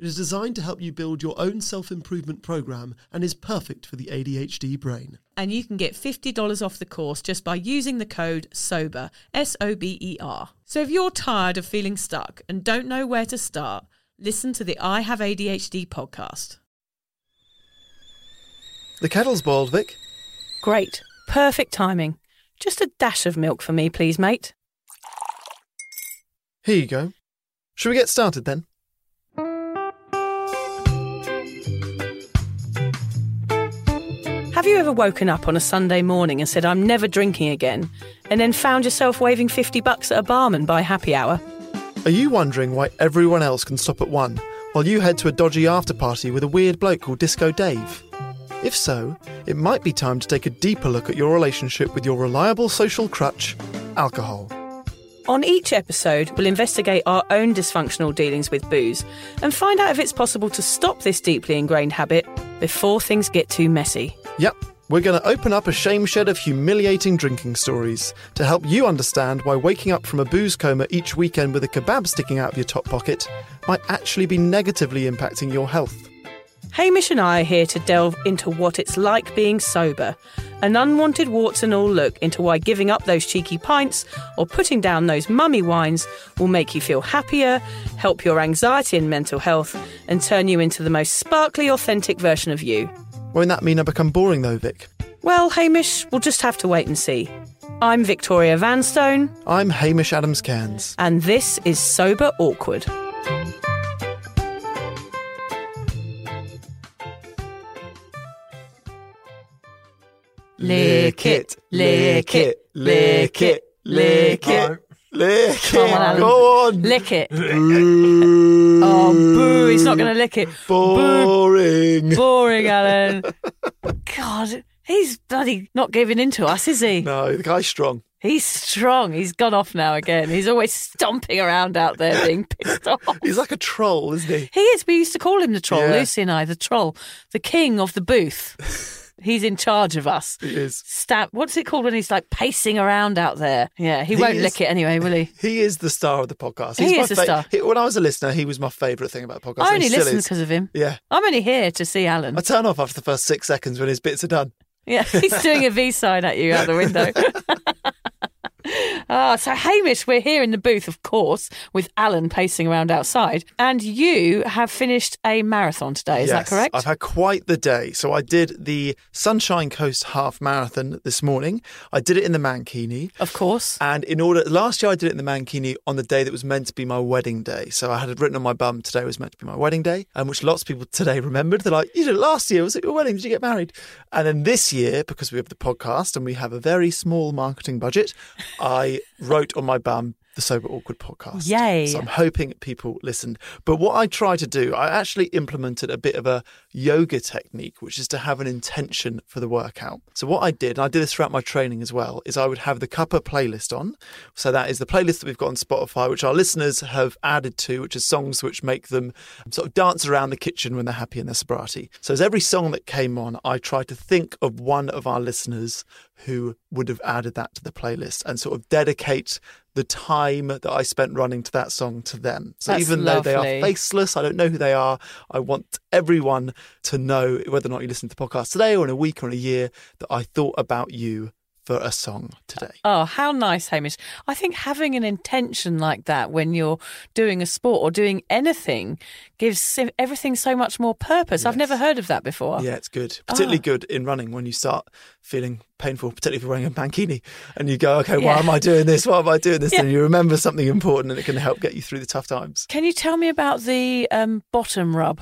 It is designed to help you build your own self improvement program and is perfect for the ADHD brain. And you can get $50 off the course just by using the code SOBER, S O B E R. So if you're tired of feeling stuck and don't know where to start, listen to the I Have ADHD podcast. The kettle's boiled, Vic. Great. Perfect timing. Just a dash of milk for me, please, mate. Here you go. Shall we get started then? Have you ever woken up on a Sunday morning and said, I'm never drinking again, and then found yourself waving 50 bucks at a barman by happy hour? Are you wondering why everyone else can stop at one while you head to a dodgy after party with a weird bloke called Disco Dave? If so, it might be time to take a deeper look at your relationship with your reliable social crutch, alcohol. On each episode, we'll investigate our own dysfunctional dealings with booze and find out if it's possible to stop this deeply ingrained habit before things get too messy. Yep, we're going to open up a shame shed of humiliating drinking stories to help you understand why waking up from a booze coma each weekend with a kebab sticking out of your top pocket might actually be negatively impacting your health. Hamish and I are here to delve into what it's like being sober, an unwanted warts and all look into why giving up those cheeky pints or putting down those mummy wines will make you feel happier, help your anxiety and mental health, and turn you into the most sparkly, authentic version of you. Won't that mean I become boring though, Vic? Well, Hamish, we'll just have to wait and see. I'm Victoria Vanstone, I'm Hamish Adams Cairns. and this is Sober Awkward. Lick it, lick it, lick it, lick it. Lick Come on, it. Alan. Go on. Lick it. Oh, boo, he's not going to lick it. Boo. Boring. Boring, Alan. God, he's bloody not giving in to us, is he? No, the guy's strong. He's strong. He's gone off now again. He's always stomping around out there being pissed off. He's like a troll, isn't he? He is. We used to call him the troll, Yeah. Lucy and I, the troll, the king of the booth. He's in charge of us. He is. Stab. What's it called when he's like pacing around out there? Yeah, he, He won't is- lick it anyway, will he? He is the star of the podcast. He He's my is the star. he- when I was a listener, he was my favourite thing about the podcast. I only listen because of him. Yeah. I'm only here to see Alan. I turn off after the first six seconds when his bits are done. Yeah, he's doing a V sign at you out the window. Ah, so Hamish, we're here in the booth, of course, with Alan pacing around outside, and you have finished a marathon today. Is that correct? I've had quite the day. So I did the Sunshine Coast Half Marathon this morning. I did it in the Mankini. Of course. And in order, last year I did it in the Mankini on the day that was meant to be my wedding day. So I had it written on my bum, today was meant to be my wedding day, and which lots of people today remembered. They're like, you did it last year, was it your wedding? Did you get married? And then this year, because we have the podcast and we have a very small marketing budget, I wrote on my bum, the Sober Awkward podcast. Yay. So I'm hoping people listened. But what I try to do, I actually implemented a bit of a yoga technique, which is to have an intention for the workout. So what I did, and I did this throughout my training as well, is I would have the Cuppa playlist on. So that is the playlist that we've got on Spotify, which our listeners have added to, which is songs which make them sort of dance around the kitchen when they're happy in their sobriety. So as every song that came on, I tried to think of one of our listeners who would have added that to the playlist and sort of dedicate the time that I spent running to that song to them. So That's even though they are faceless, I don't know who they are, I want everyone to know whether or not you listen to the podcast today or in a week or in a year that I thought about you for a song today. Oh, how nice, Hamish. I think having an intention like that when you're doing a sport or doing anything gives everything so much more purpose. I've never heard of that before. Yeah, it's good. Particularly Oh. good in running when you start feeling painful, particularly if you're wearing a mankini and you go, okay, Yeah. why am I doing this? Why am I doing this? Yeah. And you remember something important and it can help get you through the tough times. Can you tell me about the um, bottom rub?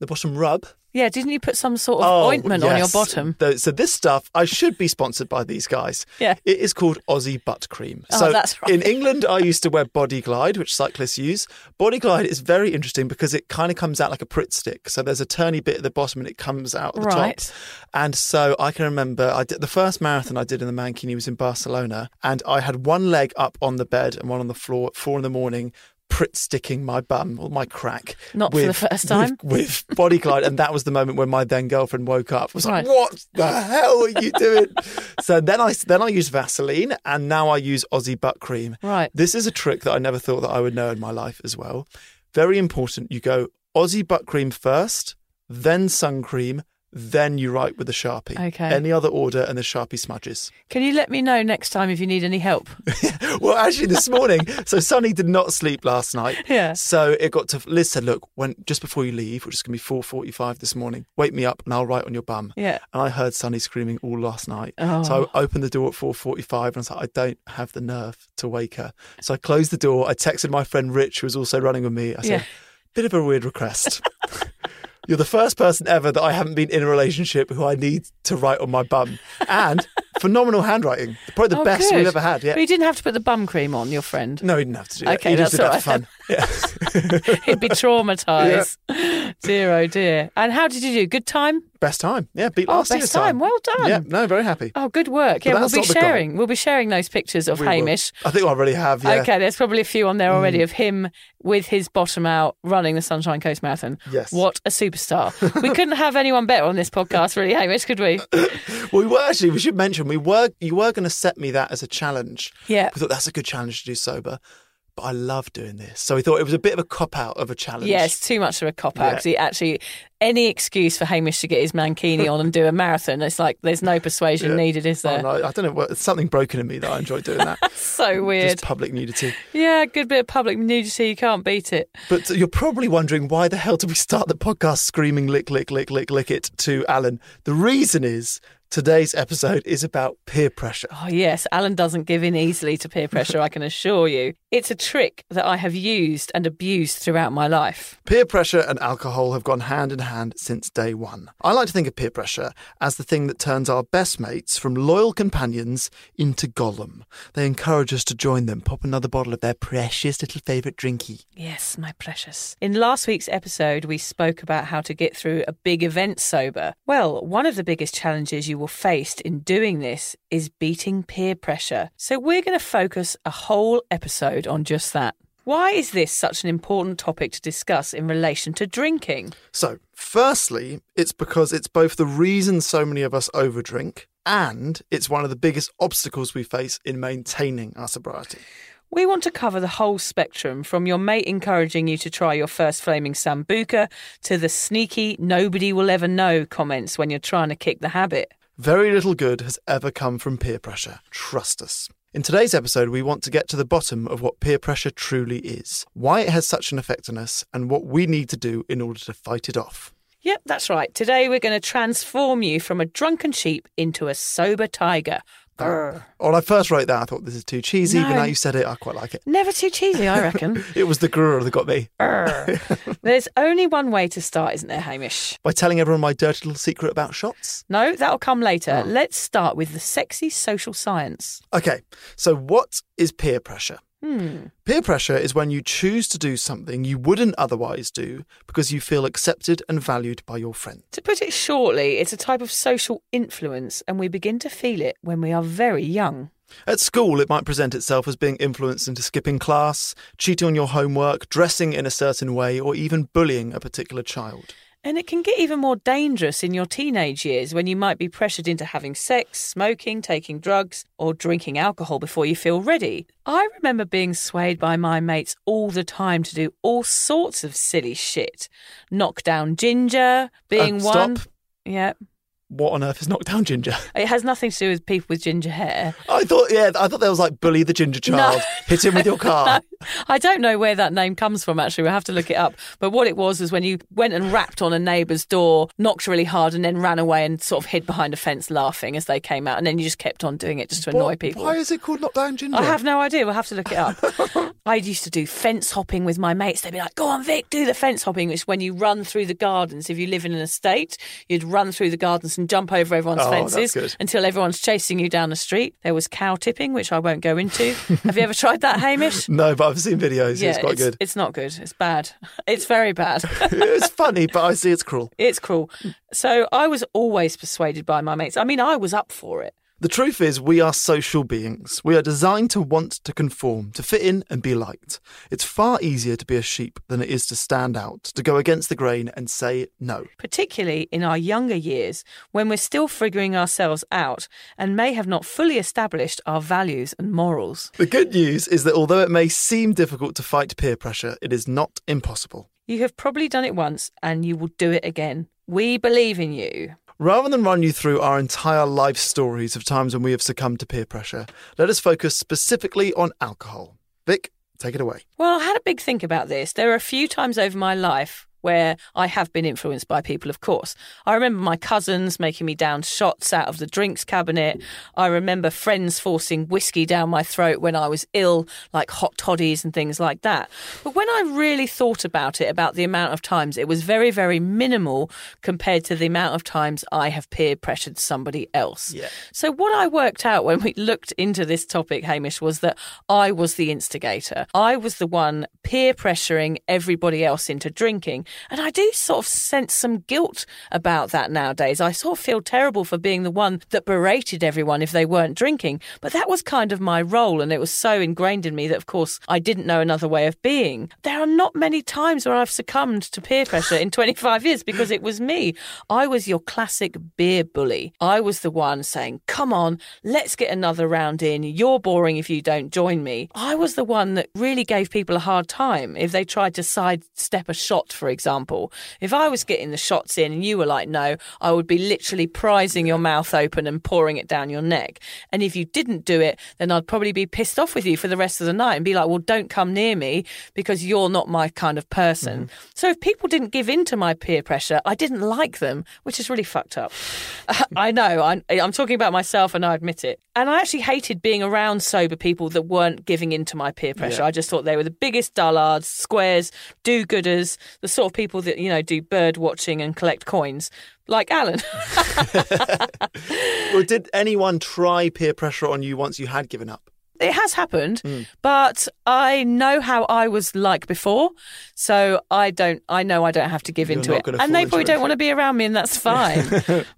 The bottom rub. Yeah, didn't you put some sort of Oh, ointment on your yes. bottom? The- so this stuff, I should be sponsored by these guys. Yeah. It is called Aussie Butt Cream. Oh, so that's right. in England, I used to wear Body Glide, which cyclists use. Body Glide is very interesting because it kind of comes out like a Pritt stick. So there's a turny bit at the bottom and it comes out at the Right. top. And so I can remember I did the first marathon I did in the Mankini was in Barcelona, and I had one leg up on the bed and one on the floor at four in the morning. Pritt sticking my bum or my crack. Not for the first time? With, with body glide. and that was the moment when my then girlfriend woke up. Was like, Right. what the hell are you doing? so then I then I used Vaseline and now I use Aussie butt cream. Right. This is a trick that I never thought that I would know in my life as well. Very important. You go Aussie butt cream first, then sun cream, then you write with the Sharpie. Okay. Any other order and the Sharpie smudges. Can you let me know next time if you need any help? well, actually, this morning, so Sunny did not sleep last night. Yeah. So it got to Liz said, "Look, when just before you leave, which is going to be four forty-five this morning, wake me up and I'll write on your bum." Yeah. And I heard Sunny screaming all last night. Oh. So I opened the door at four forty-five and I was like, "I don't have the nerve to wake her." So I closed the door. I texted my friend Rich, who was also running with me. I said, Yeah. "Bit of a weird request." You're the first person ever that I haven't been in a relationship who I need to write on my bum. And phenomenal handwriting. Probably the Oh, best good. we've ever had. Yeah. But you didn't have to put the bum cream on, your friend. No, he didn't have to do that. Okay, he just that's did all that for right fun. Yeah. He'd be traumatised. Dear, oh dear. And how did you do? Good time? Best time. Yeah, beat Oh, last best year's time. time. Well done. Yeah, no, very happy. Oh, good work. But Yeah, we'll be not the goal. sharing. We'll be sharing those pictures of We will. Hamish. I think I already have, yeah. Mm. Okay, there's probably a few on there already of him with his bottom out running the Sunshine Coast Marathon. Yes. What a superstar. we couldn't have anyone better on this podcast, really, Hamish, could we? Well, we were actually, we should mention, we were, you were going to set me that as a challenge. Yeah. We thought that's a good challenge to do sober. But I love doing this. So we thought it was a bit of a cop out of a challenge. Yeah, it's too much of a cop out Yeah. actually any excuse for Hamish to get his mankini on and do a marathon, it's like there's no persuasion Yeah. needed, is Oh, there? no, I don't know. It's something broken in me that I enjoy doing that. So weird. Just public nudity. Yeah, good bit of public nudity. You can't beat it. But you're probably wondering why the hell did we start the podcast screaming lick, lick, lick, lick, lick it to Alan? The reason is today's episode is about peer pressure. Oh, yes, Alan doesn't give in easily to peer pressure, I can assure you. It's a trick that I have used and abused throughout my life. Peer pressure and alcohol have gone hand in hand since day one. I like to think of peer pressure as the thing that turns our best mates from loyal companions into Gollum. They encourage us to join them, pop another bottle of their precious little favourite drinky. Yes, my precious. In last week's episode, we spoke about how to get through a big event sober. Well, one of the biggest challenges you will face in doing this is beating peer pressure. So we're going to focus a whole episode on just that. Why is this such an important topic to discuss in relation to drinking? So, firstly, it's because it's both the reason so many of us overdrink and it's one of the biggest obstacles we face in maintaining our sobriety. We want to cover the whole spectrum from your mate encouraging you to try your first flaming sambuca to the sneaky nobody will ever know comments when you're trying to kick the habit. Very little good has ever come from peer pressure. Trust us. In today's episode, we want to get to the bottom of what peer pressure truly is, why it has such an effect on us, and what we need to do in order to fight it off. Yep, that's right. Today we're going to transform you from a drunken sheep into a sober tiger. Grr. When I first wrote that, I thought this is too cheesy, but now you said it, I quite like it. Never too cheesy, I reckon. It was the grrr that got me. There's only one way to start, isn't there, Hamish? By telling everyone my dirty little secret about shots. No, that'll come later. Oh. Let's start with the sexy social science. Okay, so what is peer pressure? Hmm. Peer pressure is when you choose to do something you wouldn't otherwise do because you feel accepted and valued by your friends. To put it shortly, it's a type of social influence, and we begin to feel it when we are very young. At school, it might present itself as being influenced into skipping class, cheating on your homework, dressing in a certain way, or even bullying a particular child. And it can get even more dangerous in your teenage years when you might be pressured into having sex, smoking, taking drugs, or drinking alcohol before you feel ready. I remember being swayed by my mates all the time to do all sorts of silly shit. Knock down ginger, being Uh, one. stop. Yeah. What on earth is knockdown ginger? It has nothing to do with people with ginger hair. I thought, yeah, I thought there was like bully the ginger child, hit him with your car. I don't know where that name comes from, actually. We'll have to look it up. But what it was was when you went and rapped on a neighbour's door, knocked really hard, and then ran away and sort of hid behind a fence laughing as they came out. And then you just kept on doing it just to annoy What- people. Why is it called knockdown ginger? I have no idea. We'll have to look it up. I used to do fence hopping with my mates. They'd be like, "Go on, Vic, do the fence hopping." Which is when you run through the gardens. If you live in an estate, you'd run through the gardens and jump over everyone's Oh, fences until everyone's chasing you down the street. There was cow tipping, which I won't go into. have you ever tried that, Hamish? No, but I've seen videos. it's quite it's, good. It's not good. It's bad. It's very bad. it's funny, but I see it's cruel. it's cruel. So I was always persuaded by my mates. I mean, I was up for it. The truth is, we are social beings. We are designed to want to conform, to fit in and be liked. It's far easier to be a sheep than it is to stand out, to go against the grain and say no. particularly in our younger years when we're still figuring ourselves out and may have not fully established our values and morals. The good news is that although it may seem difficult to fight peer pressure, it is not impossible. You have probably done it once and you will do it again. We believe in you. Rather than run you through our entire life stories of times when we have succumbed to peer pressure, let us focus specifically on alcohol. Vic, take it away. Well, I had a big think about this. There are a few times over my life where I have been influenced by people, of course. I remember my cousins making me down shots out of the drinks cabinet. I remember friends forcing whiskey down my throat when I was ill, like hot toddies and things like that. But when I really thought about it, about the amount of times, it was very, very minimal compared to the amount of times I have peer pressured somebody else. Yeah. So, what I worked out when we looked into this topic, Hamish, was that I was the instigator. I was the one peer pressuring everybody else into drinking. And I do sort of sense some guilt about that nowadays. I sort of feel terrible for being the one that berated everyone if they weren't drinking. But that was kind of my role. And it was so ingrained in me that, of course, I didn't know another way of being. There are not many times where I've succumbed to peer pressure in 25 years because it was me. I was your classic beer bully. I was the one saying, come on, let's get another round in. You're boring if you don't join me. I was the one that really gave people a hard time if they tried to sidestep a shot, for example. Example, if I was getting the shots in and you were like, no, I would be literally prizing your mouth open and pouring it down your neck. And if you didn't do it, then I'd probably be pissed off with you for the rest of the night and be like, well, don't come near me because you're not my kind of person. Mm-hmm. So if people didn't give in to my peer pressure, I didn't like them, which is really fucked up. I know, I, I'm talking about myself and I admit it. And I actually hated being around sober people that weren't giving in to my peer pressure. I just thought they were the biggest dullards, squares, do gooders, the sort of people that, you know, do bird watching and collect coins, like Alan. Well, did anyone try peer pressure on you once you had given up? it has happened, hmm. but I know how I was like before, so I don't. I know I don't have to give You're into it, and they probably don't want to be around me, and that's fine.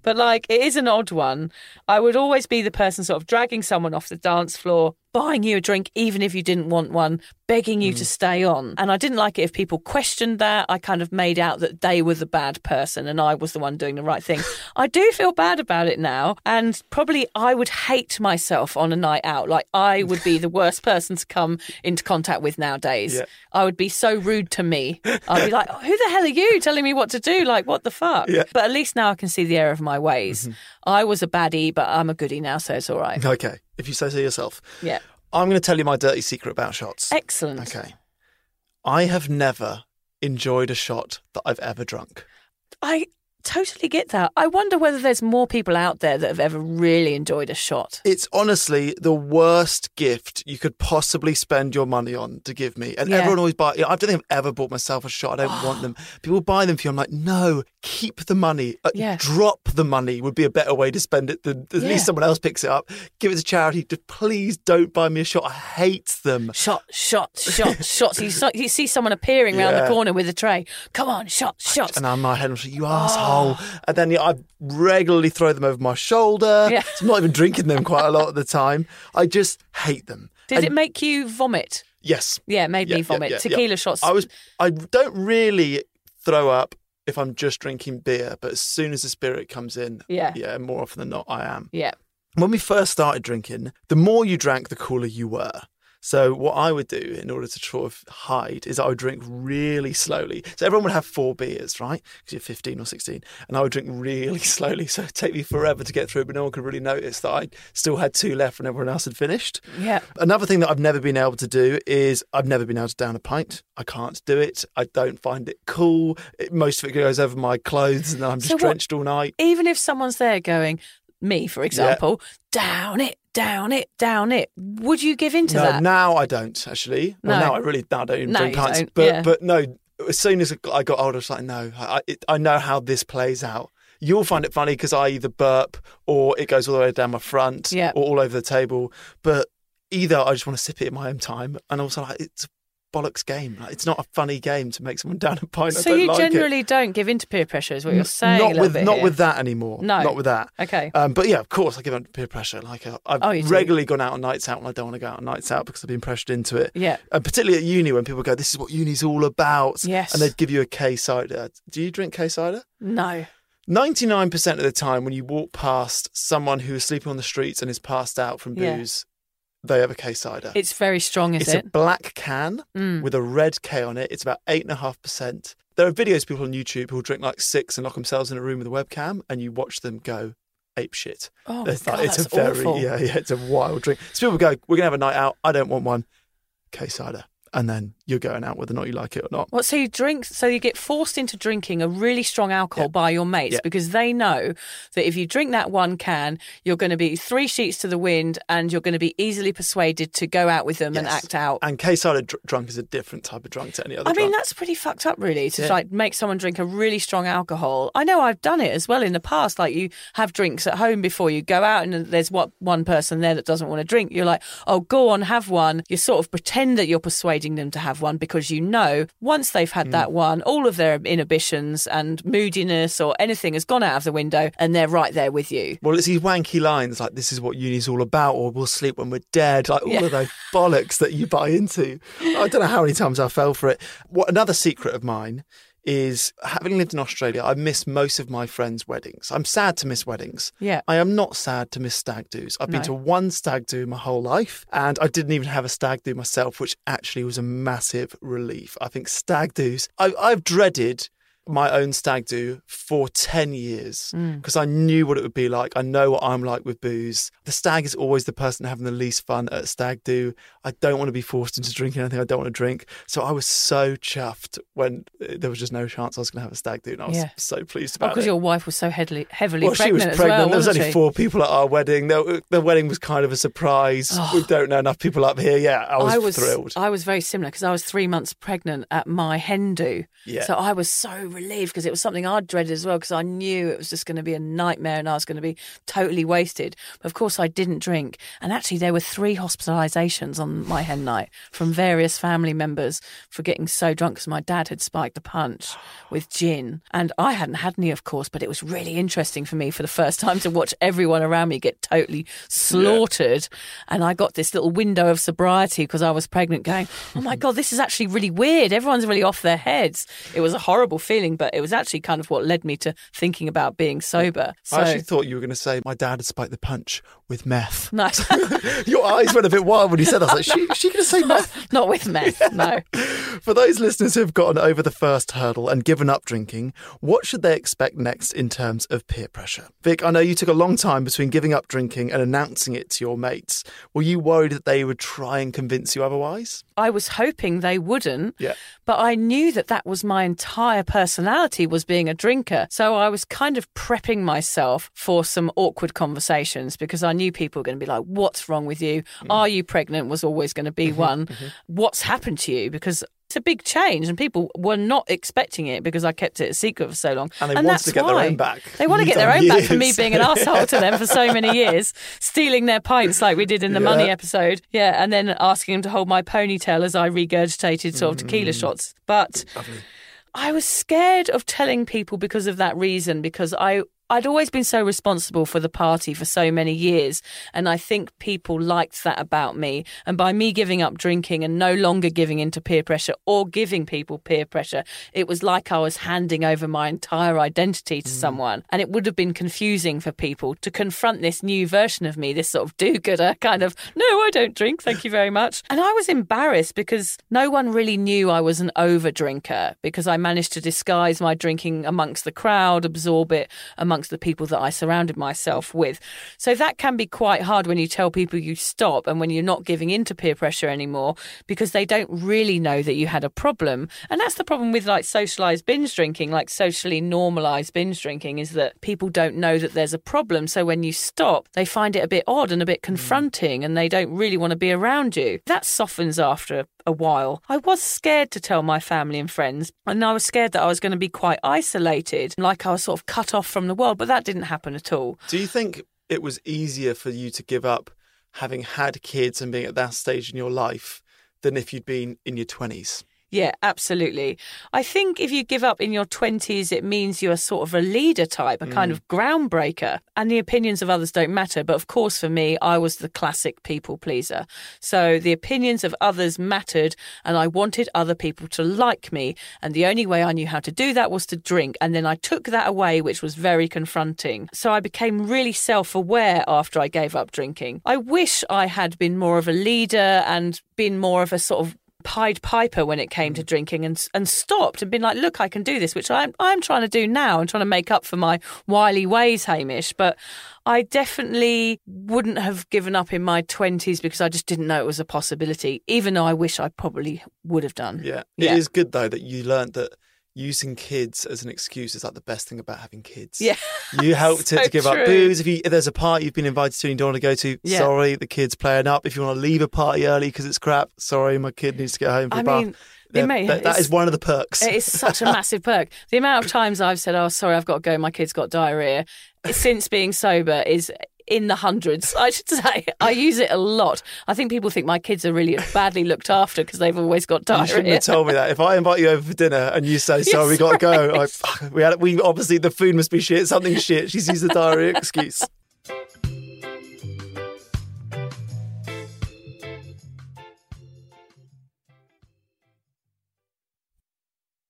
but like, it is an odd one. I would always be the person sort of dragging someone off the dance floor, buying you a drink even if you didn't want one, begging you to mm. stay on, and I didn't like it if people questioned that. I kind of made out that they were the bad person and I was the one doing the right thing. I do feel bad about it now, and probably I would hate myself on a night out. Like I would be the worst person to come into contact with nowadays. Yeah. I would be so rude to me. I'd be like, "Who the hell are you telling me what to do? Like, what the fuck?" Yeah. But at least now I can see the error of my ways. Mm-hmm. I was a baddie, but I'm a goodie now, so it's all right. Okay, if you say so yourself. Yeah, I'm going to tell you my dirty secret about shots. excellent. Okay. I have never enjoyed a shot that I've ever drunk. I totally get that. I wonder whether there's more people out there that have ever really enjoyed a shot. It's honestly the worst gift you could possibly spend your money on to give me. And Yeah. everyone always buy. I don't think I've ever bought myself a shot. I don't want them. People buy them for you. I'm like, no, keep the money. Uh, Yeah. Drop the money would be a better way to spend it than at Yeah. least someone else picks it up. Give it to charity. Just please don't buy me a shot. I hate them. Shot, shot, shot, shots. You, saw- you see someone appearing around the corner with a tray. Come on, shot, shots. And I'm my head, I'm like, you And then yeah, I regularly throw them over my shoulder. Yeah. So I'm not even drinking them quite a lot of the time. I just hate them. Did And it make you vomit? Yes. Yeah, it made Yeah, me vomit. yeah. Tequila shots. I was. I don't really throw up if I'm just drinking beer, but as soon as the spirit comes in, Yeah. yeah, more often than not, I am. Yeah. When we first started drinking, the more you drank, the cooler you were. So what I would do in order to sort of hide is I would drink really slowly. So everyone would have four beers, right? Because you're 15 or 16, and I would drink really slowly. So it'd take me forever to get through, but no one could really notice that I still had two left when everyone else had finished. Yeah. Another thing that I've never been able to do is I've never been able to down a pint. I can't do it. I don't find it cool. It, most of it goes over my clothes, and I'm just So what- drenched all night. Even if someone's there going, me, for example, down it, down it, down it, would you give in to no, that? now I don't actually. Well, No. now I really now I don't even No, drink pints. But yeah. but no, as soon as I got older, I was like, no, I, it, I know how this plays out. You'll find it funny because I either burp or it goes all the way down my front Yeah. or all over the table. But either I just want to sip it in my own time, and also like it's bollocks game. Like, it's not a funny game to make someone down a pint. I so you like it. generally don't give in to peer pressure, is what you're saying. Not with not here. with that anymore. No. not with that. Okay. Um, but yeah, of course, I give in to peer pressure. Like uh, I've Oh, you do? regularly gone out on nights out when I don't want to go out on nights out because I've been pressured into it. Yeah. And particularly at uni when people go, "This is what uni's all about," Yes. and they'd give you a K cider. Do you drink K cider? No. Ninety-nine percent of the time, when you walk past someone who is sleeping on the streets and is passed out from booze, they have a K cider. It's very strong, is It's it? It's a black can Mm. with a red K on it. It's about eight and a half percent. There are videos people on YouTube who will drink like six and lock themselves in a room with a webcam, and you watch them go ape shit. Oh, It's God, like- it's that's a very awful. yeah yeah it's a wild drink. So people go, we're gonna have a night out. I don't want one. K cider, and then you're going out whether or not you like it or not. What? So you drink? So you get forced into drinking a really strong alcohol Yeah. by your mates Yeah. because they know that if you drink that one can, you're going to be three sheets to the wind, and you're going to be easily persuaded to go out with them and act out. And cider dr- drunk is a different type of drunk to any other. I mean, that's pretty fucked up, really, to Yeah. like make someone drink a really strong alcohol. I know I've done it as well in the past. Like you have drinks at home before you go out, and there's what one person there that doesn't want to drink. You're like, oh, go on, have one. You sort of pretend that you're persuading them to have one because you know once they've had Mm. that one, all of their inhibitions and moodiness or anything has gone out of the window, and they're right there with you. Well, it's these wanky lines like "This is what uni's all about," or "We'll sleep when we're dead," like all Yeah. of those bollocks that you buy into. I don't know how many times I fell for it. What another secret of mine is having lived in Australia, I miss most of my friends' weddings. I'm sad to miss weddings. Yeah. I am not sad to miss stag do's. I've been to one stag do my whole life, and I didn't even have a stag do myself, which actually was a massive relief. I think stag do's, I, I've dreaded my own stag do for 10 years Mm. because I knew what it would be like. I know what I'm like with booze. The stag is always the person having the least fun at stag do. I don't want to be forced into drinking anything I don't want to drink. So I was so chuffed when uh, there was just no chance I was going to have a stag do. And I was Yeah. so pleased Oh, it. because your wife was so heavily, heavily Well, she pregnant was as pregnant. well. there was only she? four people at our wedding. The, the wedding was kind of a surprise. Oh. We don't know enough people up here. Yeah, I was, thrilled. I was very similar because I was three months pregnant at my hen do. Yeah. So I was so relieved because it was something I'd dreaded as well because I knew it was just going to be a nightmare and I was going to be totally wasted. But of course, I didn't drink. And actually, there were three hospitalisations on my hen night from various family members for getting so drunk because my dad had spiked a punch with gin. And I hadn't had any, of course, but it was really interesting for me for the first time to watch everyone around me get totally slaughtered. And I got this little window of sobriety because I was pregnant going, oh my God, this is actually really weird. Everyone's really off their heads. It was a horrible feeling, but it was actually kind of what led me to thinking about being sober. So, I actually thought you were going to say my dad had spiked the punch with meth. No, Your eyes went a bit wild when you said that. I was like, she, she going to say meth? not with meth. No. For those listeners who have gotten over the first hurdle and given up drinking, what should they expect next in terms of peer pressure? Vic, I know you took a long time between giving up drinking and announcing it to your mates. Were you worried that they would try and convince you otherwise? I was hoping they wouldn't, Yeah. but I knew that that was my entire personality was being a drinker. So I was kind of prepping myself for some awkward conversations because I knew people were going to be like, "What's wrong with you? Mm. Are you pregnant?" was always going to be mm-hmm, one. Mm-hmm. What's happened to you? Because it's a big change, and people were not expecting it because I kept it a secret for so long. And they wanted that's to get their why. own back. They want to get their own back for me being an asshole to them for so many years, stealing their pints like we did in the money episode. Yeah, and then asking them to hold my ponytail as I regurgitated sort of tequila Mm. shots. But I was scared of telling people because of that reason, because I. I'd always been so responsible for the party for so many years, and I think people liked that about me. And by me giving up drinking and no longer giving into peer pressure or giving people peer pressure, it was like I was handing over my entire identity to mm. someone. And it would have been confusing for people to confront this new version of me, this sort of do gooder kind of, no, I don't drink, thank you very much. And I was embarrassed because no one really knew I was an over drinker because I managed to disguise my drinking amongst the crowd, absorb it amongst the people that I surrounded myself with. So that can be quite hard when you tell people you stop and when you're not giving in to peer pressure anymore because they don't really know that you had a problem. And that's the problem with like socialized binge drinking, like socially normalized binge drinking, is that people don't know that there's a problem. So when you stop, they find it a bit odd and a bit mm. confronting and they don't really want to be around you. That softens after a while. I was scared to tell my family and friends, and I was scared that I was going to be quite isolated, like I was sort of cut off from the world, but that didn't happen at all. Do you think it was easier for you to give up having had kids and being at that stage in your life than if you'd been in your 20s? Yeah, absolutely. I think if you give up in your 20s, it means you're sort of a leader type, a kind mm. of groundbreaker, and the opinions of others don't matter. But of course, for me, I was the classic people pleaser. So the opinions of others mattered, and I wanted other people to like me. And the only way I knew how to do that was to drink. And then I took that away, which was very confronting. So I became really self aware after I gave up drinking. I wish I had been more of a leader and been more of a sort of Pied Piper when it came to mm. drinking and and stopped and been like, look, I can do this, which I'm I'm trying to do now. I'm trying to make up for my wily ways, Hamish. But I definitely wouldn't have given up in my twenties because I just didn't know it was a possibility, even though I wish I probably would have done. Yeah. Yeah. It is good, though, that you learnt that using kids as an excuse is like the best thing about having kids. Yeah. You helped So it to give true. up booze. If, you, if there's a party you've been invited to and you don't want to go to, Yeah. sorry, the kid's playing up. If you want to leave a party early because it's crap, sorry, my kid needs to get home for I a bath. mean, mate, that- that is one of the perks. It is such a massive perk. The amount of times I've said, "Oh, sorry, I've got to go. My kid's got diarrhea," since being sober is in the hundreds. I should say I use it a lot. I think people think my kids are really badly looked after because they've always got You shouldn't have told me that. If I invite you over for dinner and you say, "Sorry, we got to go," I, we had we obviously the food must be shit. Something's shit. She's used the diarrhea excuse.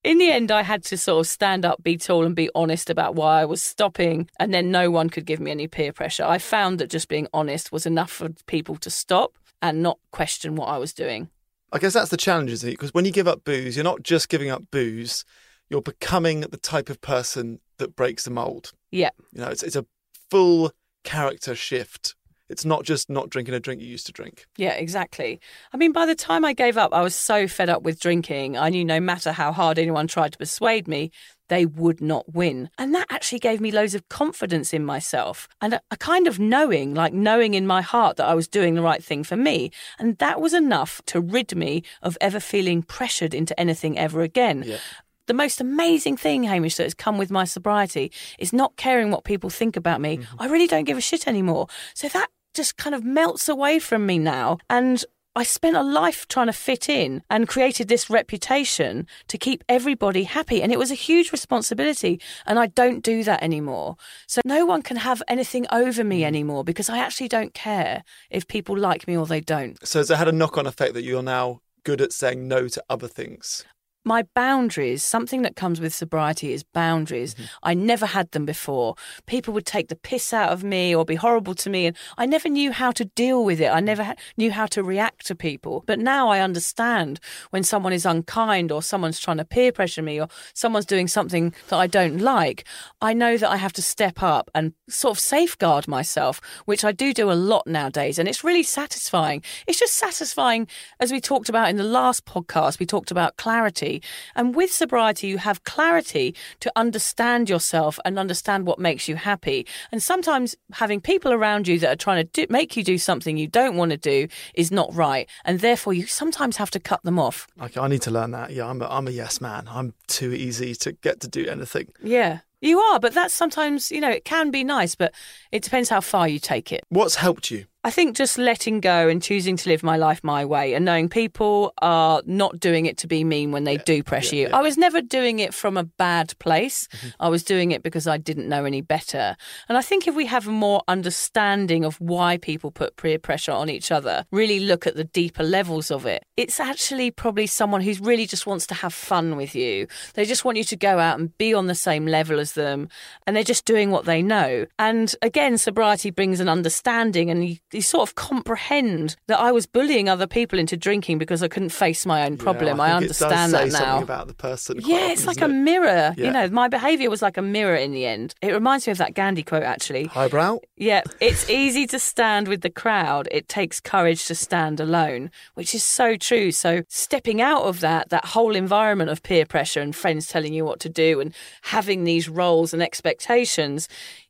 In the end, I had to sort of stand up, be tall, and be honest about why I was stopping, and then no one could give me any peer pressure. I found that just being honest was enough for people to stop and not question what I was doing. I guess that's the challenge, isn't it? Because when you give up booze, you're not just giving up booze; you're becoming the type of person that breaks the mold. Yeah. You know, it's it's a full character shift. It's not just not drinking a drink you used to drink. Yeah, exactly. I mean, by the time I gave up, I was so fed up with drinking. I knew no matter how hard anyone tried to persuade me, they would not win. And that actually gave me loads of confidence in myself and a, a kind of knowing, like knowing in my heart that I was doing the right thing for me. And that was enough to rid me of ever feeling pressured into anything ever again. Yeah. The most amazing thing, Hamish, that has come with my sobriety is not caring what people think about me. Mm-hmm. I really don't give a shit anymore. So that just kind of melts away from me now. And I spent a life trying to fit in and created this reputation to keep everybody happy. And it was a huge responsibility. And I don't do that anymore. So no one can have anything over me mm. anymore because I actually don't care if people like me or they don't. So has it had a knock-on effect that you're now good at saying no to other things? My boundaries, something that comes with sobriety is boundaries. Mm-hmm. I never had them before. People would take the piss out of me or be horrible to me, and I never knew how to deal with it. I never ha- knew how to react to people. But now I understand when someone is unkind or someone's trying to peer pressure me or someone's doing something that I don't like. I know that I have to step up and sort of safeguard myself, which I do do a lot nowadays. And it's really satisfying. It's just satisfying, as we talked about in the last podcast, we talked about clarity. And with sobriety, you have clarity to understand yourself and understand what makes you happy. And sometimes having people around you that are trying to do, make you do something you don't want to do is not right. And therefore, you sometimes have to cut them off. Okay, I need to learn that. Yeah, I'm a, I'm a yes man. I'm too easy to get to do anything. Yeah. You are, but that's sometimes, you know, it can be nice, but it depends how far you take it. What's helped you? I think just letting go and choosing to live my life my way and knowing people are not doing it to be mean when they do pressure you. I was never doing it from a bad place. Mm-hmm. I was doing it because I didn't know any better. And I think if we have a more understanding of why people put peer pressure on each other, really look at the deeper levels of it, it's actually probably someone who really just wants to have fun with you. They just want you to go out and be on the same level as them and they're just doing what they know. And again, sobriety brings an understanding and you, you sort of comprehend that I was bullying other people into drinking because I couldn't face my own problem. Yeah, I, does understand say that now. Something about the person. Yeah, often, it's like a it? mirror. Yeah. You know, my behaviour was like a mirror in the end. It reminds me of that Gandhi quote, actually. highbrow. Yeah, it's easy to stand with the crowd. It takes courage to stand alone, which is so true. So stepping out of that, that whole environment of peer pressure and friends telling you what to do and having these roles and expectations,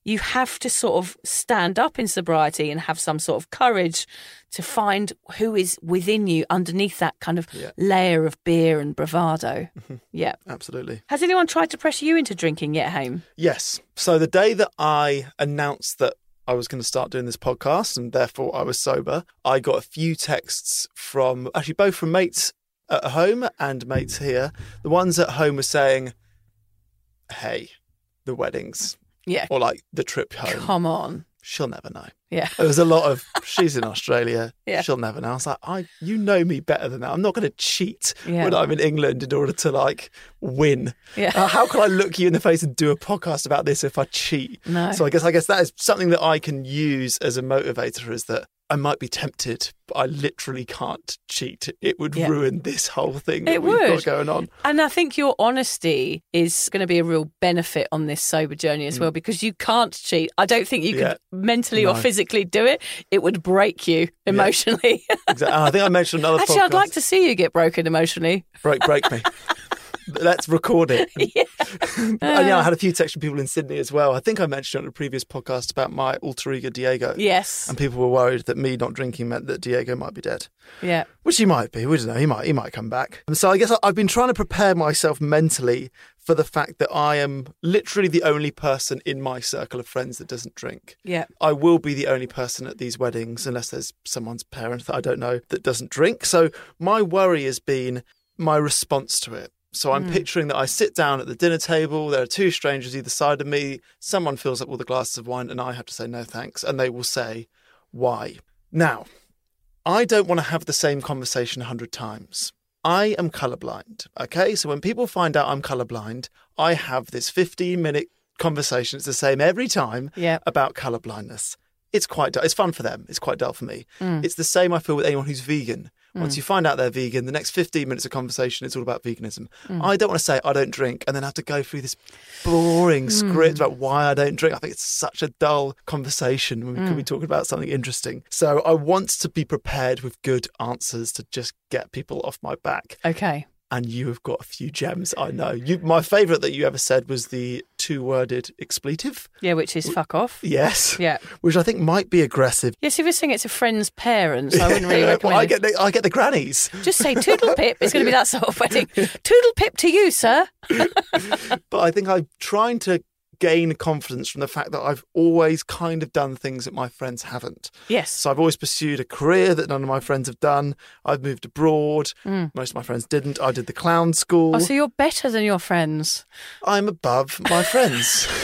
you have to sort of stand up in sobriety and have some sort of courage to find who is within you underneath that kind of layer of beer and bravado. Mm-hmm. Yeah. Absolutely. Has anyone tried to pressure you into drinking yet, Home? Yes. So the day that I announced that I was going to start doing this podcast and therefore I was sober, I got a few texts from actually both from mates at home and mates here. The ones at home were saying, "Hey, the weddings Yeah. or like the trip home. Come on. She'll never know." Yeah. There was a lot of she's in Australia. Yeah. She'll never know. I was like, I you know me better than that. I'm not going to cheat Yeah. when I'm in England in order to like win. Yeah. Uh, how can I look you in the face and do a podcast about this if I cheat? No. So I guess I guess that is something that I can use as a motivator is that I might be tempted, but I literally can't cheat. It would Yeah. ruin this whole thing that It we've would. got going on. And I think your honesty is going to be a real benefit on this sober journey as well because you can't cheat. I don't think you Mm. Yeah. could mentally or physically do it. It would break you emotionally. Exactly. I think I mentioned another Actually, I'd like to see you get broken emotionally. break break me. Let's record it. and yeah, I uh. had a few texts from people in Sydney as well. I think I mentioned on a previous podcast about my alter ego Diego. Yes. And people were worried that me not drinking meant that Diego might be dead. Yeah. Which he might be. We don't know. He might. He might come back. And so I guess I've been trying to prepare myself mentally for the fact that I am literally the only person in my circle of friends that doesn't drink. Yeah. I will be the only person at these weddings, unless there's someone's parent that I don't know that doesn't drink. So my worry has been my response to it. So I'm hmm. picturing that I sit down at the dinner table, there are two strangers either side of me, someone fills up all the glasses of wine, and I have to say no thanks, and they will say, Why? Now, I don't want to have the same conversation a hundred times. I am colorblind. Okay. So when people find out I'm colorblind, I have this 15 minute conversation. It's the same every time Yeah. about colorblindness. It's quite dull. It's fun for them. It's quite dull for me. Mm. It's the same I feel with anyone who's vegan. Mm. Once you find out they're vegan, the next 15 minutes of conversation is all about veganism. Mm. I don't want to say I don't drink and then have to go through this boring script about why I don't drink. I think it's such a dull conversation when we could be talking about something interesting. So I want to be prepared with good answers to just get people off my back. Okay. And you have got a few gems, I know. You, my favourite that you ever said was the two-worded expletive. Yeah, which is fuck off. Yes. Yeah. Which I think might be aggressive. Yes, if you're saying it's a friend's parents, I wouldn't really recommend well, I it. get the, I get the grannies, Just say toodle pip. It's going to be that sort of wedding. Toodle pip to you, sir. but I think I'm trying to gain confidence from the fact that I've always kind of done things that my friends haven't. Yes. So I've always pursued a career that none of my friends have done. I've moved abroad. Most of my friends didn't. I did the clown school. Mm. Oh, so you're better than your friends. I'm above my friends.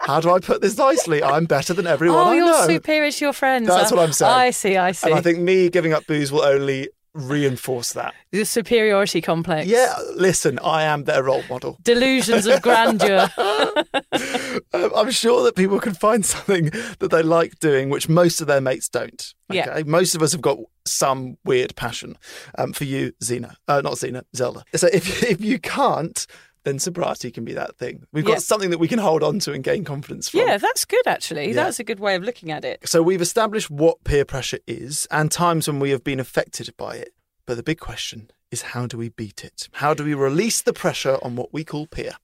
How do I put this nicely? I'm better than everyone oh, I you're know. superior to your friends. That's what I'm saying. I see, I see. And I think me giving up booze will only reinforce that. The superiority complex. Yeah, listen, I am their role model. Delusions of grandeur. Um, I'm sure that people can find something that they like doing, which most of their mates don't. Yeah. Most of us have got some weird passion. Um, for you, Xena, uh, not Xena, Zelda. So if if you can't, then sobriety can be that thing. We've got Yeah. something that we can hold on to and gain confidence from. yeah, that's good actually. Yeah. That's a good way of looking at it. So we've established what peer pressure is and times when we have been affected by it. But the big question is how do we beat it? How do we release the pressure on what we call peer?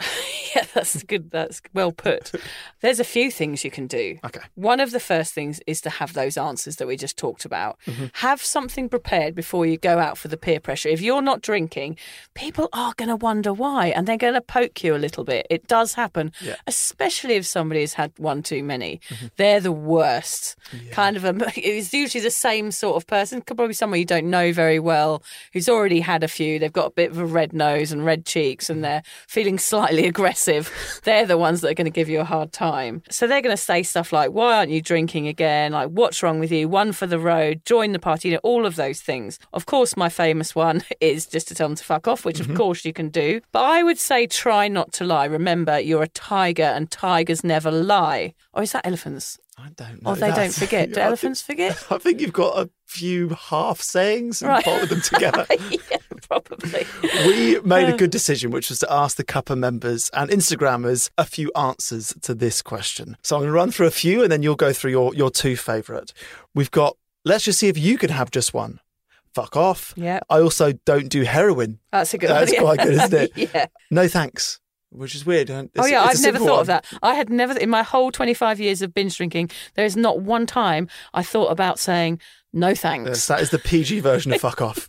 Yeah, that's good. That's well put. There's a few things you can do. Okay. One of the first things is to have those answers that we just talked about. Mm-hmm. Have something prepared before you go out for the peer pressure. If you're not drinking, people are going to wonder why and they're going to poke you a little bit. It does happen, Yeah. Mm-hmm. especially if somebody has had one too many. They're the worst. Kind of a, it's usually the same sort of person, could probably someone you don't know very well, who's already had a few. They've got a bit of a red nose and red cheeks and they're feeling slightly aggressive. They're the ones that are going to give you a hard time. So they're going to say stuff like, why aren't you drinking again? Like, what's wrong with you? One for the road, join the party, you know, all of those things. Of course, my famous one is just to tell them to fuck off, which of mm-hmm. course you can do. But I would say try not to lie. Remember, you're a tiger and tigers never lie. Or is that elephants? I don't know. Or they that. don't forget. Do elephants forget? I think you've got a few half sayings and Right. them together. yeah, probably. we made a um, good decision, which was to ask the Cuppa members and Instagrammers a few answers to this question. So I'm going to run through a few and then you'll go through your, your two favourite. We've got, let's just see if you can have just one. Fuck off. Yeah. I also don't do heroin. That's a good That's quite good, isn't it? yeah. No thanks. Which is weird. It's- oh yeah, I've never thought one. of that. I had never in my whole 25 years of binge drinking, there is not one time I thought about saying no Yes, thanks. that is the PG version of fuck off.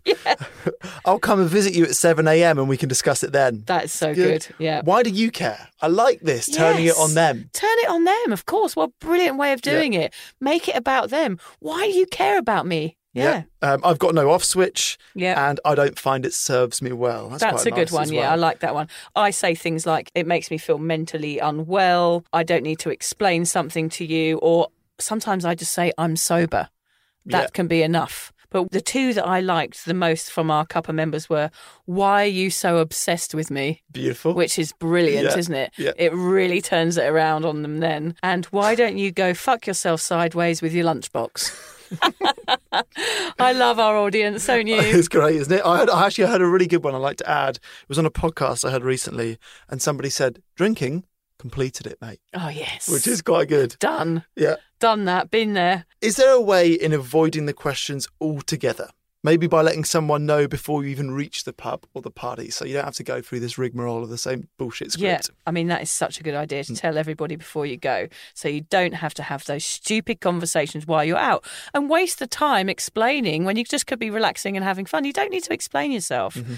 I'll come and visit you at 7 a.m. and we can discuss it then. That's so good. Yeah. Why do you care? I like this, turning it on them. Turn it on them, of course. What a brilliant way of doing it. Make it about them. Why do you care about me? Yeah. Um, I've got no off switch. Yeah. And I don't find it serves me well. That's, That's, quite a good one. as Yeah. I like that one. I say things like, it makes me feel mentally unwell. I don't need to explain something to you. Or sometimes I just say, I'm sober. That Yeah. can be enough. But the two that I liked the most from our Cuppa members were, why are you so obsessed with me? Beautiful. Which is brilliant, Yeah, isn't it? yeah. It really turns it around on them then. And why don't you go fuck yourself sideways with your lunchbox? I love our audience, don't you? It's great, isn't it? I, had, I actually heard a really good one I'd like to add. It was on a podcast I heard recently, and somebody said, drinking completed it, mate, Oh, yes. which is quite good. done. Yeah. Done that, been there. Is there a way in avoiding the questions altogether? Maybe by letting someone know before you even reach the pub or the party, so you don't have to go through this rigmarole of the same bullshit Yeah. I mean, that is such a good idea Mm. to tell everybody before you go. So you don't have to have those stupid conversations while you're out and waste the time explaining when you just could be relaxing and having fun. You don't need to explain yourself. Mm-hmm.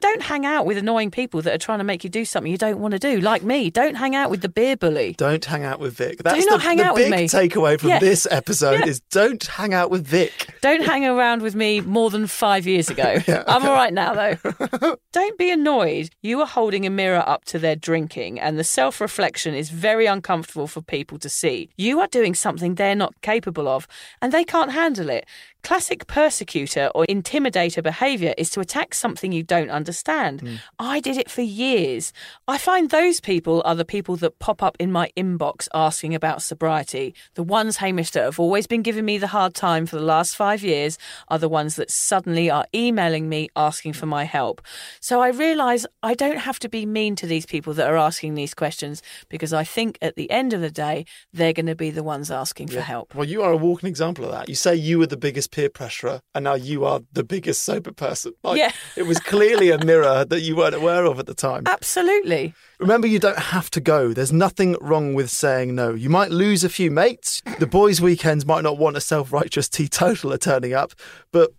Don't hang out with annoying people that are trying to make you do something you don't want to do, like me. Don't hang out with the beer bully. Don't hang out with Vic. That's not the, hang the out with big me. takeaway from Yeah. this episode Yeah. is don't hang out with Vic. Don't hang around with me more than five years ago. I'm all right now, though. Don't be annoyed. You are holding a mirror up to their drinking, and the self reflection is very uncomfortable for people to see. You are doing something they're not capable of, and they can't handle it. Classic persecutor or intimidator behaviour is to attack something you don't understand. Hmm. I did it for years. I find those people are the people that pop up in my inbox asking about sobriety. The ones, Hamish, that have always been giving me the hard time for the last five years are the ones that suddenly are emailing me asking for my help. So I realise I don't have to be mean to these people that are asking these questions because I think at the end of the day, they're going to be the ones asking for help. Well, you are a walking example of that. You say you were the biggest peer pressurer, and now you are the biggest sober person. Like, Yeah. it was clearly a mirror that you weren't aware of at the time. Absolutely. Remember, you don't have to go. There's nothing wrong with saying no. You might lose a few mates. The boys' weekends might not want a self righteous teetotaler turning up, but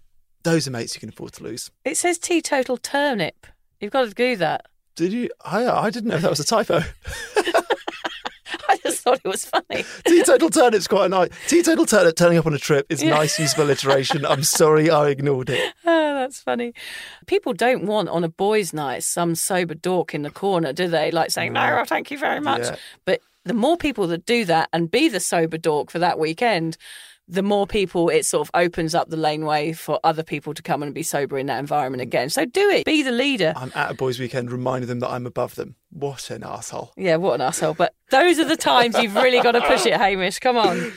those are mates you can afford to lose. It says teetotal turnip. You've got to do that. Did you? I, I didn't know that was a typo. I just thought it was funny. Teetotal turnip's quite nice. Teetotal turn turnip turning up on a trip is Yeah. nice, useful alliteration. I'm sorry I ignored it. Oh, that's funny. People don't want on a boys' night some sober dork in the corner, do they? Like saying, no, thank you very much. Yeah. But the more people that do that and be the sober dork for that weekend, the more people it sort of opens up the laneway for other people to come and be sober in that environment mm. again. So do it. Be the leader. I'm at a boys' weekend reminding them that I'm above them. What an asshole! Yeah, what an asshole. But those are the times you've really got to push it, Hamish. Come on.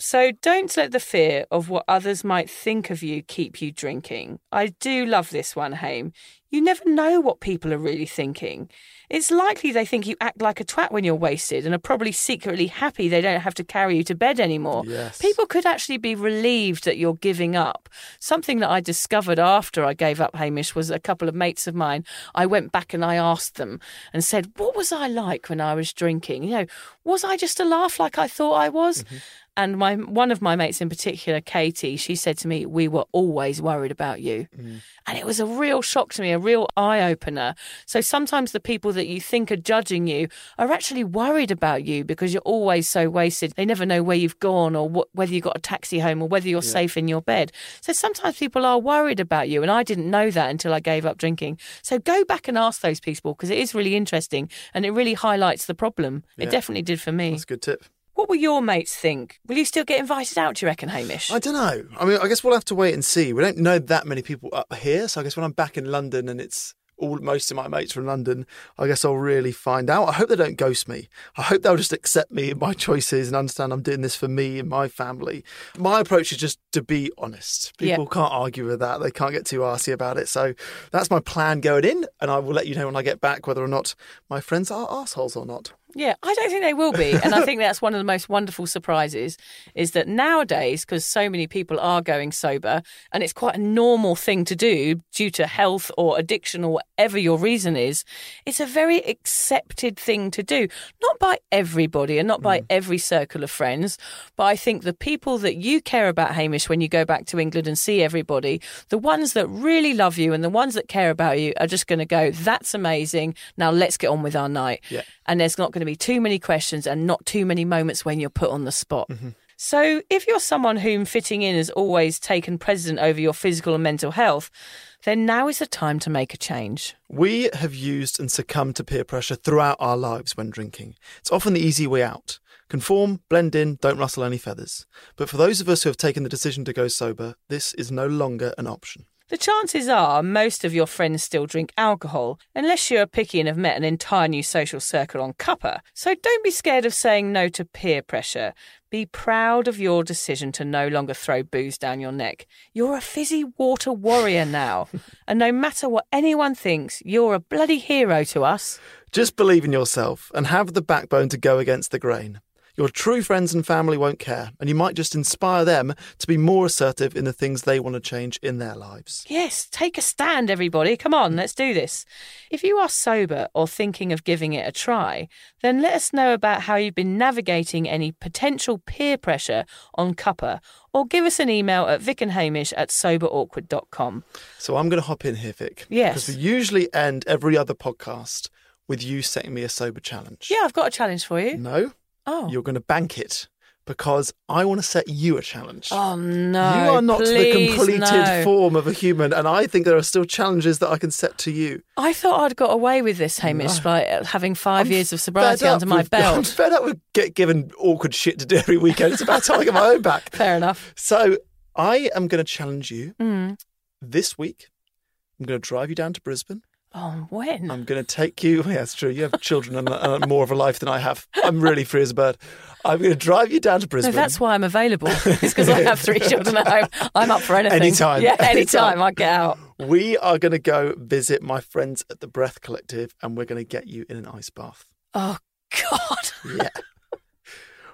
So don't let the fear of what others might think of you keep you drinking. I do love this one, Haim. You never know what people are really thinking. It's likely they think you act like a twat when you're wasted and are probably secretly happy they don't have to carry you to bed anymore. Yes. People could actually be relieved that you're giving up. Something that I discovered after I gave up Hamish was a couple of mates of mine. I went back and I asked them and said, What was I like when I was drinking? You know, was I just a laugh like I thought I was? Mm-hmm. And my one of my mates in particular, Katie, she said to me, "We were always worried about you," mm. and it was a real shock to me, a real eye opener. So sometimes the people that you think are judging you are actually worried about you because you're always so wasted. They never know where you've gone or what, whether you got a taxi home or whether you're safe in your bed. So sometimes people are worried about you, and I didn't know that until I gave up drinking. So go back and ask those people because it is really interesting and it really highlights the problem. It definitely did for me. That's a good tip. What will your mates think? Will you still get invited out, do you reckon, Hamish? I don't know. I mean, I guess we'll have to wait and see. We don't know that many people up here, so I guess when I'm back in London and it's all most of my mates from London, I guess I'll really find out. I hope they don't ghost me. I hope they'll just accept me and my choices and understand I'm doing this for me and my family. My approach is just to be honest. Yeah. People can't argue with that. They can't get too arsy about it. So that's my plan going in, and I will let you know when I get back whether or not my friends are assholes or not. Yeah, I don't think they will be. And I think that's one of the most wonderful surprises is that nowadays, because so many people are going sober and it's quite a normal thing to do due to health or addiction or whatever your reason is, it's a very accepted thing to do. Not by everybody and not by hmm. every circle of friends, but I think the people that you care about, Hamish, when you go back to England and see everybody, the ones that really love you and the ones that care about you are just going to go, that's amazing. Now let's get on with our night. Yeah. And there's not going to be too many questions and not too many moments when you're put on the spot. Mm-hmm. So, if you're someone whom fitting in has always taken precedent over your physical and mental health, then now is the time to make a change. We have used and succumbed to peer pressure throughout our lives when drinking. It's often the easy way out. Conform, blend in, don't rustle any feathers. But for those of us who have taken the decision to go sober, this is no longer an option. The chances are most of your friends still drink alcohol, unless you're picky and have met an entire new social circle on cuppa. So don't be scared of saying no to peer pressure. Be proud of your decision to no longer throw booze down your neck. You're a fizzy water warrior now. and no matter what anyone thinks, you're a bloody hero to us. Just believe in yourself and have the backbone to go against the grain. Your true friends and family won't care, and you might just inspire them to be more assertive in the things they want to change in their lives. Yes, take a stand, everybody. Come on, let's do this. If you are sober or thinking of giving it a try, then let us know about how you've been navigating any potential peer pressure on Cuppa, or give us an email at vicandhamish at soberawkward.com. So I'm going to hop in here, Vic. Yes. Because we usually end every other podcast with you setting me a sober challenge. Yeah, I've got a challenge for you. No, Oh. you're going to bank it because I want to set you a challenge. Oh, no. you are not the completed no. form of a human, and I think there are still challenges that I can set to you. I thought I'd got away with this, Hamish, by uh, having 5 years of sobriety under my with- I'm belt. fed up with get given awkward shit to do every weekend. It's about time I get my own back. Fair enough. So I am going to challenge you Mm. this week. I'm going to drive you down to Brisbane. Oh, when? I'm going to take you. Yeah, it's true. You have children and, and more of a life than I have. I'm really free as a bird. I'm going to drive you down to No, Brisbane. that's why I'm available. It's because I have three children at home. I'm up for anything. Anytime. Yeah, anytime. Anytime. I get out. We are going to go visit my friends at the Breath Collective, and we're going to get you in an ice bath. Oh God. Yeah.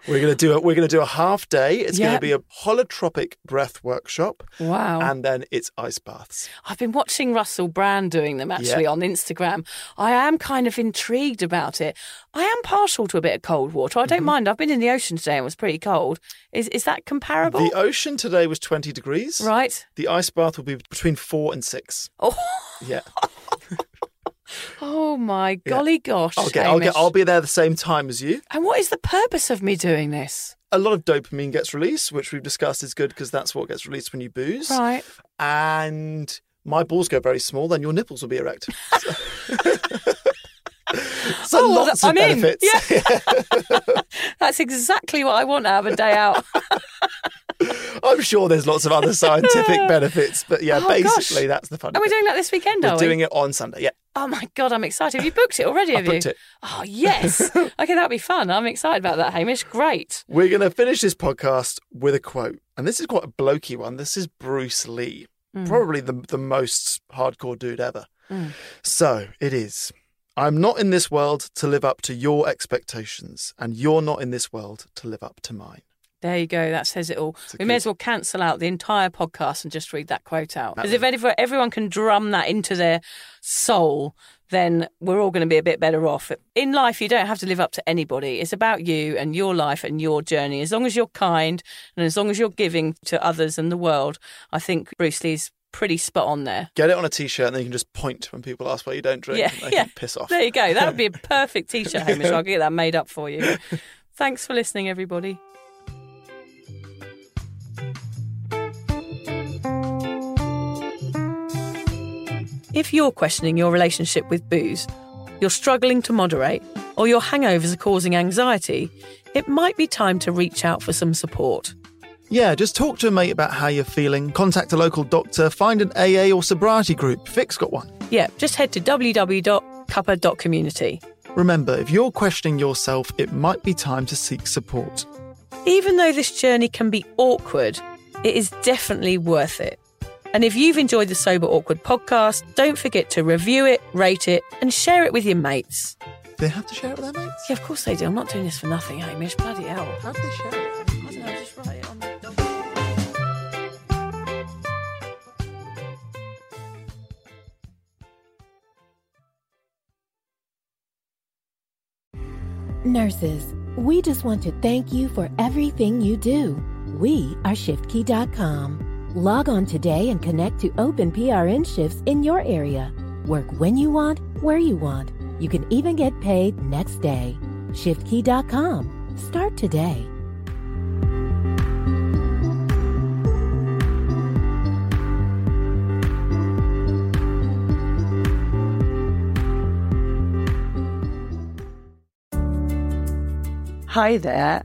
We're gonna do a we're gonna do a half day. It's Yeah. gonna be a holotropic breath workshop, Wow. and then it's ice baths. I've been watching Russell Brand doing them actually Yeah. on Instagram. I am kind of intrigued about it. I am partial to a bit of cold water. I don't Mm-hmm. mind. I've been in the ocean today and it was pretty cold. Is is that comparable? The ocean today was 20 degrees. right. The ice bath will be between four and six. Oh, Yeah. oh my golly gosh. I'll get. I'll get. I'll be there the same time as you. And what is the purpose of me doing this? A lot of dopamine gets released, which we've discussed is good because that's what gets released when you booze. Right. And my balls go very small, then your nipples will be erect. So, so Oh, lots I'm of in. benefits. That's exactly what I want to have a day out. I'm sure there's lots of other scientific benefits, but yeah, Oh, basically gosh. that's the fun. Are we doing that this weekend? We're are we? doing it on Sunday. Yeah, Oh my god, I'm excited. Have you booked it already? I Have you? it. Oh yes. okay, that'll be fun. I'm excited about that, Hamish. Great. We're going to finish this podcast with a quote. And this is quite a blokey one. This is Bruce Lee, mm. probably the, the most hardcore dude ever. Mm. So it is I'm not in this world to live up to your expectations, and you're not in this world to live up to mine. There you go. That says it all. We may as well cancel out the entire podcast and just read that quote out. Because if any- everyone can drum that into their soul, then we're all going to be a bit better off. In life, you don't have to live up to anybody. It's about you and your life and your journey. As long as you're kind and as long as you're giving to others and the world, I think Bruce Lee's pretty spot on there. Get it on a t shirt, and then you can just point when people ask why you don't drink. Yeah, yeah. can piss off. There you go. That would be a perfect t-shirt, Hamish. I'll get that made up for you. Thanks for listening, everybody. If you're questioning your relationship with booze, you're struggling to moderate, or your hangovers are causing anxiety, it might be time to reach out for some support. Yeah, just talk to a mate about how you're feeling, contact a local doctor, find an AA or sobriety group. Vic's got one. Yeah, just head to www.cuppa.community. Remember, if you're questioning yourself, it might be time to seek support. Even though this journey can be awkward, it is definitely worth it. And if you've enjoyed the Sober Awkward podcast, don't forget to review it, rate it, and share it with your mates. They have to share it with their mates? Yeah, of course they do. I'm not doing this for nothing, Hamish. Bloody hell. How do they share it? I don't know, just write it on the Nurses, we just want to thank you for everything you do. We are ShiftKey.com. Log on today and connect to open PRN shifts in your area. Work when you want, where you want. You can even get paid next day. ShiftKey.com. Start today. Hi there.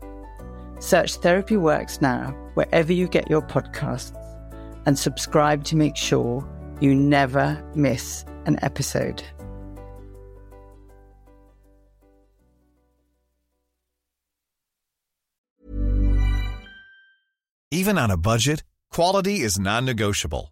Search Therapy Works now wherever you get your podcasts and subscribe to make sure you never miss an episode. Even on a budget, quality is non-negotiable.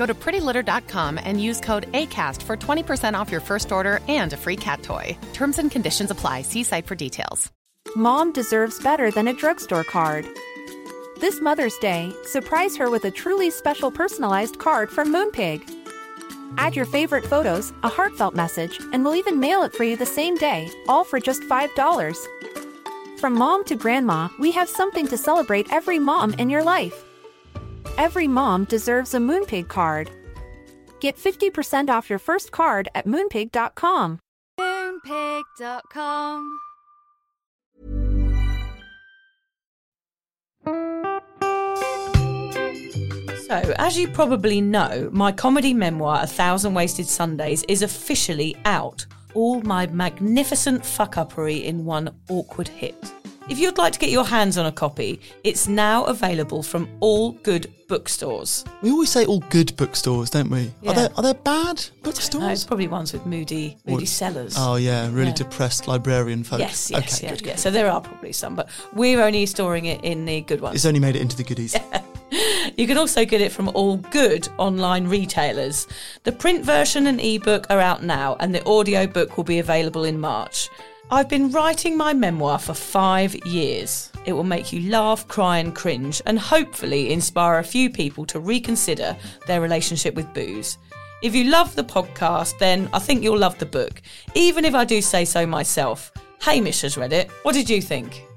Go to prettylitter.com and use code ACAST for 20% off your first order and a free cat toy. Terms and conditions apply. See site for details. Mom deserves better than a drugstore card. This Mother's Day, surprise her with a truly special personalized card from Moonpig. Add your favorite photos, a heartfelt message, and we'll even mail it for you the same day, all for just $5. From mom to grandma, we have something to celebrate every mom in your life. Every mom deserves a Moonpig card. Get 50% off your first card at moonpig.com. Moonpig.com. So, as you probably know, my comedy memoir, A Thousand Wasted Sundays, is officially out. All my magnificent fuck uppery in one awkward hit. If you'd like to get your hands on a copy, it's now available from all good bookstores. We always say all good bookstores, don't we? Yeah. Are there are there bad No, bookstores? it's probably ones with moody, moody sellers. Oh yeah, really Yeah. depressed librarian folks. Yes, yes, okay, yeah, good, yeah. So there are probably some, but we're only storing it in the good ones. It's only made it into the goodies. You can also get it from all good online retailers. The print version and ebook are out now, and the audiobook will be available in March. I've been writing my memoir for five years. It will make you laugh, cry, and cringe, and hopefully inspire a few people to reconsider their relationship with booze. If you love the podcast, then I think you'll love the book, even if I do say so myself. Hamish has read it. What did you think?